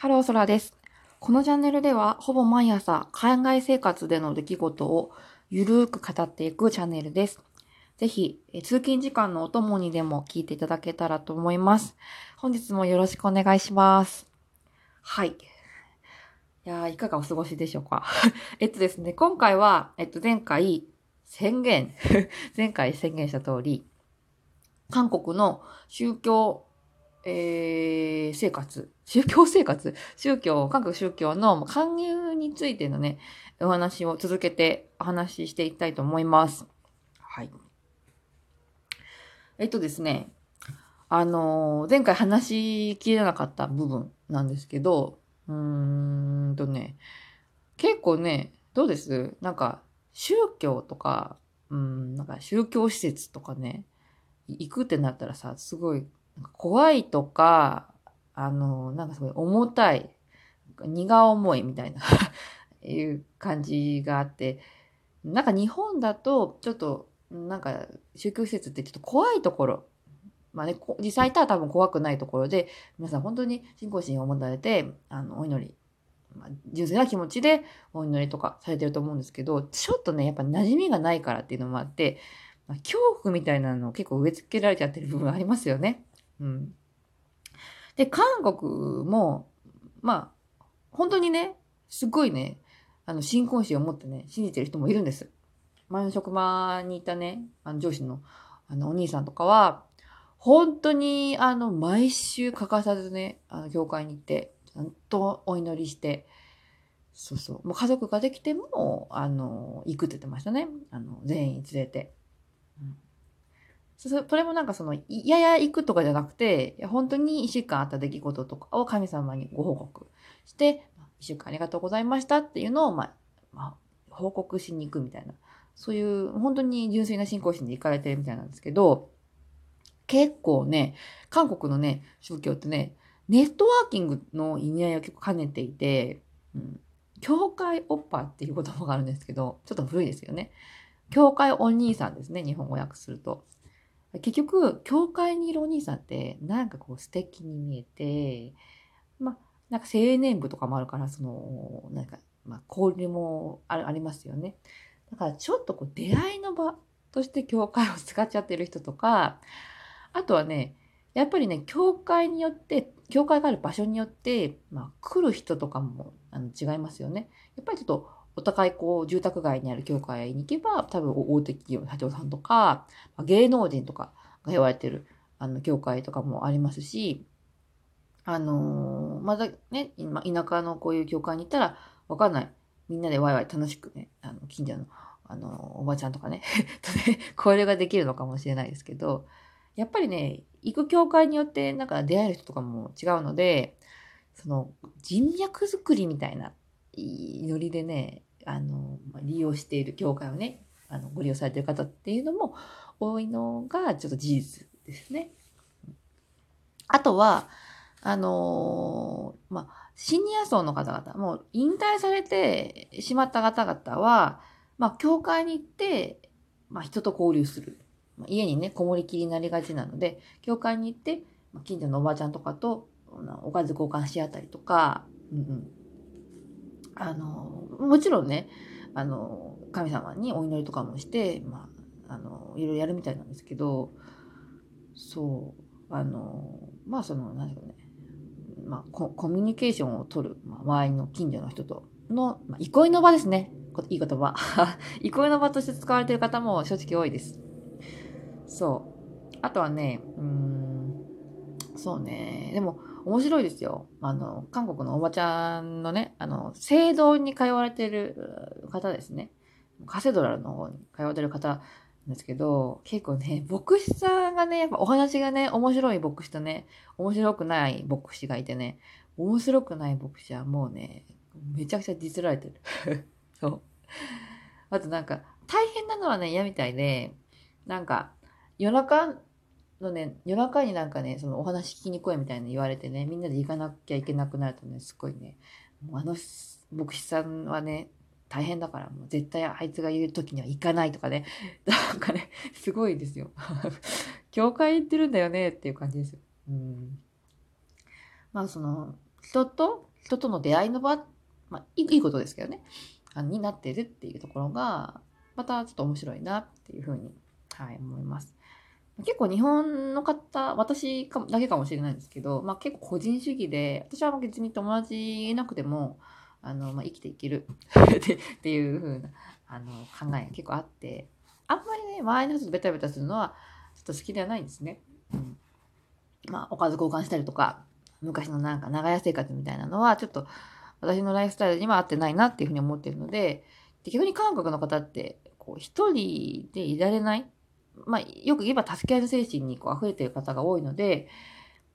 ハローソラです。このチャンネルでは、ほぼ毎朝、海外生活での出来事をゆるーく語っていくチャンネルです。ぜひ、通勤時間のお供にでも聞いていただけたらと思います。本日もよろしくお願いします。はい。いや、いかがお過ごしでしょうか？えっとですね、今回は、えっと、前回、宣言、前回宣言した通り、韓国の宗教、えー、生活、宗教生活、宗教、韓国宗教の勧誘についてのね、お話を続けてお話ししていきたいと思います。はい。えっとですね、あのー、前回話しきれなかった部分なんですけど、うーんとね、結構ね、どうです？なんか、宗教とか、うん、なんか宗教施設とかね、行くってなったらさ、すごい怖いとか、あの、なんかすごい重たい、荷が重いみたいな いう感じがあって、なんか日本だと、ちょっと、なんか宗教施設ってちょっと怖いところ、まあね、実際とは多分怖くないところで、皆さん本当に信仰心を持たれて、あの、お祈り、まあ、純粋な気持ちでお祈りとかされてると思うんですけど、ちょっとね、やっぱ馴染みがないからっていうのもあって、まあ、恐怖みたいなのを結構植え付けられちゃってる部分ありますよね。うん。で、韓国も、まあ、本当にね、すごいね、あの、信仰心を持ってね、信じてる人もいるんです。前の職場にいたね、あの上司の、あの、お兄さんとかは、本当に、あの、毎週欠かさずね、あの、教会に行って、ちゃんとお祈りして、そうそう。もう家族ができても、あの、行くって言ってましたね。あの、全員連れて。それもなんかその、やや行くとかじゃなくて、本当に一週間あった出来事とかを神様にご報告して、一週間ありがとうございましたっていうのを、まあ、まあ、報告しに行くみたいな、そういう本当に純粋な信仰心で行かれてるみたいなんですけど、結構ね、韓国のね、宗教ってね、ネットワーキングの意味合いを結構兼ねていて、うん、教会オッパーっていう言葉があるんですけど、ちょっと古いですよね。教会お兄さんですね、日本語訳すると。結局、教会にいるお兄さんって、なんかこう素敵に見えて、まあ、なんか青年部とかもあるから、その、なんか、まあ、交流もありますよね。だからちょっとこう出会いの場として教会を使っちゃってる人とか、あとはね、やっぱりね、教会によって、教会がある場所によって、まあ、来る人とかもあの違いますよね。やっぱりちょっとお互いこう、住宅街にある教会に行けば、多分大手企業の社長さんとか、芸能人とかが言われてる、あの、教会とかもありますし、あのー、まだね、今、田舎のこういう教会に行ったら、わかんない。みんなでワイワイ楽しくね、あの、近所の、あの、おばちゃんとかね、とね、交流ができるのかもしれないですけど、やっぱりね、行く教会によって、なんか出会える人とかも違うので、その人脈作りみたいなノリでね、あの、利用している教会をね、あの、ご利用されている方っていうのも多いのがちょっと事実ですね。あとは、あのまあ、シニア層の方々、もう引退されてしまった方々は、まあ、教会に行って、まあ、人と交流する。まあ家にね、こもりきりになりがちなので、教会に行って、まあ近所のおばあちゃんとかとおかず交換し合ったりとか、うんうん、あの、もちろんね、あの、神様にお祈りとかもして、まあ、あの、いろいろやるみたいなんですけど、そう、あの、まあその、何でしょうね、まあコ、コミュニケーションを取る、まあ、周りの近所の人との、まあ、憩いの場ですね。いい言葉。憩いの場として使われている方も正直多いです。そう。あとはね、うん、そうね。でも、面白いですよ。あの、韓国のおばちゃんのね、あの、聖堂に通われてる方ですね。カセドラルの方に通われてる方ですけど、結構ね、牧師さんがね、やっぱお話がね、面白い牧師とね、面白くない牧師がいてね、面白くない牧師はもうね、めちゃくちゃディスられてる。そう。あとなんか、大変なのはね、嫌みたいで、なんか、夜中のね、夜中になんかね、そのお話聞きに来いみたいな言われてね、みんなで行かなきゃいけなくなるとね、すごいね、もうあの牧師さんはね、大変だから、もう絶対あいつが言う時には行かないとかね、なんかね、すごいですよ。教会行ってるんだよねっていう感じですよ。うん。まあその、人と人との出会いの場、まあ、いいことですけどね、あのになってるっていうところが、またちょっと面白いなっていうふうに、はい、思います。結構日本の方、私かだけかもしれないんですけど、まあ結構個人主義で、私は別に友達いなくても、あの、まあ、生きていける っていう風な、あの、考えが結構あって、あんまりね、周りの人とベタベタするのは、ちょっと好きではないんですね。うん。まあ、おかず交換したりとか、昔のなんか長屋生活みたいなのは、ちょっと私のライフスタイルには合ってないなっていうふうに思ってるので、で逆に韓国の方って、こう、一人でいられないまあ、よく言えば助け合いの精神にこう溢れてる方が多いので、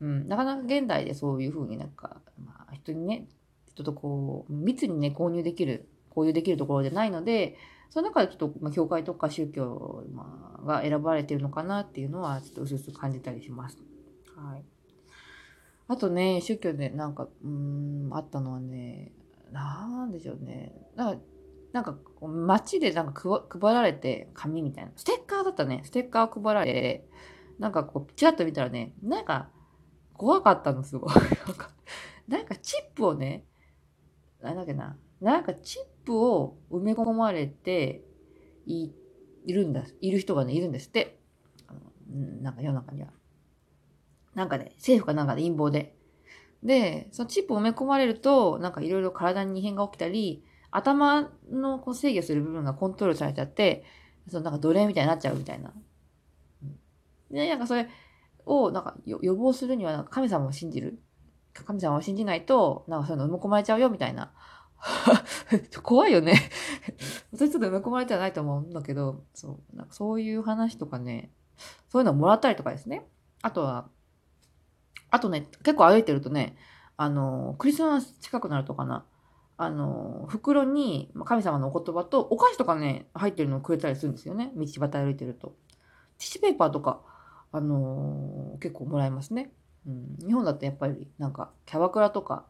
うん、なかなか現代でそういうふうになんか、まあ、人にね、人とこう、密にね、購入できる、交流できるところでないので、その中でちょっと、まあ、教会とか宗教、まあ、が選ばれてるのかなっていうのは、ちょっとうすうす感じたりします。はい。あとね、宗教でなんか、うん、あったのはね、なんでしょうね。なんか、なんか街でなんか配られて紙みたいな。ステッカーだったね。ステッカーを配られて、なんかこう、チラッと見たらね、なんか怖かったの、すごい。なんかチップをね、なんだっけな。なんかチップを埋め込まれているんだ、いる人がね、いるんですって。なんか世の中には。なんかね、政府かなんかで陰謀で。で、そのチップを埋め込まれると、なんかいろいろ体に異変が起きたり、頭のこう制御する部分がコントロールされちゃって、そのなんか奴隷みたいになっちゃうみたいな。で、なんかそれをなんか予防するには神様を信じる？神様を信じないと、なんかそういうの埋め込まれちゃうよみたいな。怖いよね 私ちょっと埋め込まれてはないと思うんだけど、そう、なんかそういう話とかね、そういうのをもらったりとかですね。あとは、あとね、結構歩いてるとね、あの、クリスマス近くなるとかな。あの、袋に神様のお言葉とお菓子とかね、入ってるのをくれたりするんですよね。道端歩いてると。ティッシュペーパーとか、あのー、結構もらえますね。うん、日本だとやっぱりなんかキャバクラとか、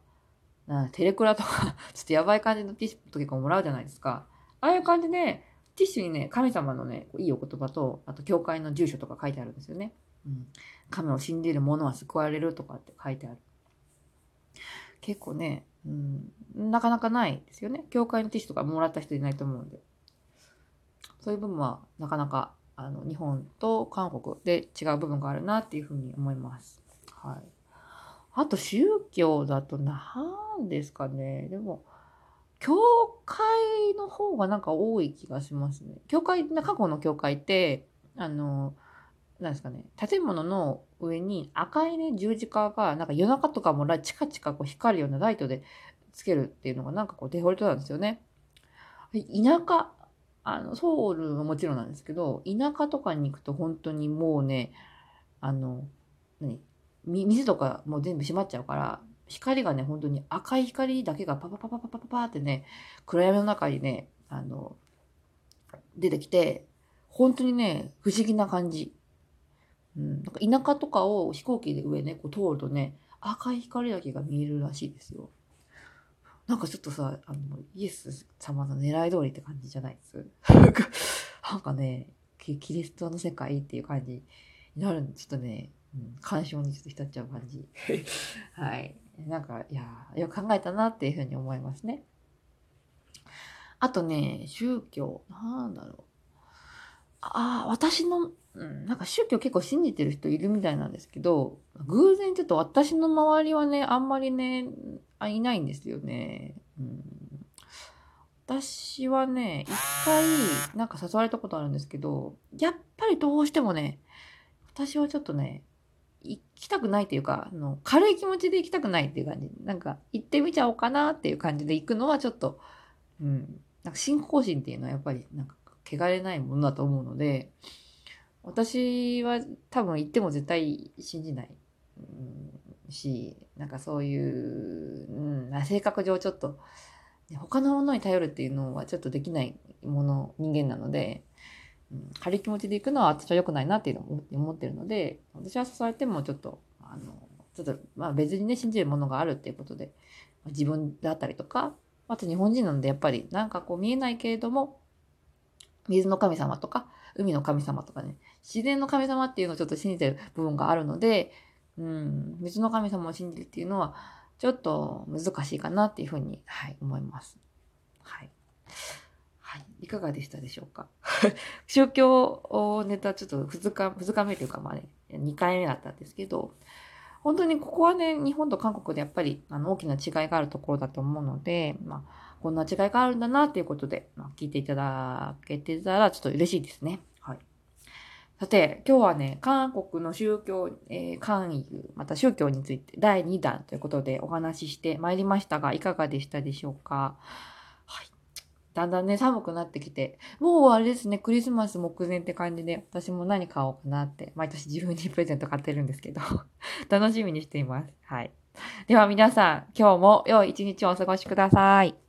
なテレクラとか ちょっとやばい感じのティッシュと結構もらうじゃないですか。ああいう感じで、ティッシュにね、神様のね、いいお言葉と、あと教会の住所とか書いてあるんですよね。うん、神を信じる者は救われるとかって書いてある。結構ね、うん、なかなかないですよね。教会のティッシュとかもらった人いないと思うんで。そういう部分はなかなかあの日本と韓国で違う部分があるなっていうふうに思います。はい。あと宗教だと何ですかね。でも、教会の方がなんか多い気がしますね。教会、過去の教会って、あの、なんですかね、建物の上に赤いね、十字架が、なんか夜中とかもチカチカこう光るようなライトでつけるっていうのがなんかこうデフォルトなんですよね。田舎、あの、ソウルももちろんなんですけど、田舎とかに行くと本当にもうね、あの、何水とかもう全部閉まっちゃうから、光がね、本当に赤い光だけがパパパパパパパパってね、暗闇の中にね、あの、出てきて、本当にね、不思議な感じ。うん、なんか田舎とかを飛行機で上ね、こう通るとね、赤い光だけが見えるらしいですよ。なんかちょっとさ、あの、イエス様の狙い通りって感じじゃないです？なんかね、キリストの世界っていう感じになるんで、ちょっとね、うん、感傷にちょっと浸っちゃう感じ。はい。なんか、いやよく考えたなっていうふうに思いますね。あとね、宗教、なんだろう。ああ、私のうん、なんか宗教結構信じてる人いるみたいなんですけど、偶然ちょっと私の周りはね、あんまりね、あいないんですよね。うん、私はね、一回なんか誘われたことあるんですけど、やっぱりどうしてもね、私はちょっとね、行きたくないっていうか、あの軽い気持ちで行きたくないっていう感じ。なんか行ってみちゃおうかなっていう感じで行くのはちょっと、うん、なんか信仰心っていうのはやっぱりなんか汚れないものだと思うので、私は多分言っても絶対信じない、うん、し、なんかそういう、うん、性格上ちょっと、他のものに頼るっていうのはちょっとできないもの、人間なので、うん、軽い気持ちで行くのは私は良くないなっていうのを思ってるので、私は誘われてもちょっと、あの、ちょっと、まあ別にね、信じるものがあるっていうことで、自分だったりとか、あと日本人なのでやっぱりなんかこう見えないけれども、水の神様とか、海の神様とかね、自然の神様っていうのをちょっと信じてる部分があるので、うん、水の神様を信じるっていうのは、ちょっと難しいかなっていうふうに、はい、思います。はい。はい。いかがでしたでしょうか？宗教ネタちょっと2日、2日目というかまあね、2回目だったんですけど、本当にここはね、日本と韓国でやっぱりあの大きな違いがあるところだと思うので、まあ、こんな違いがあるんだなっていうことで、まあ、聞いていただけてたらちょっと嬉しいですね。さて、今日はね、韓国の宗教、えー、勧誘、また宗教について第2弾ということでお話ししてまいりましたが、いかがでしたでしょうか？はい。だんだんね、寒くなってきて、もうあれですね、クリスマス目前って感じで、私も何買おうかなって、毎年自分にプレゼント買ってるんですけど、楽しみにしています。はい。では皆さん、今日も良い一日をお過ごしください。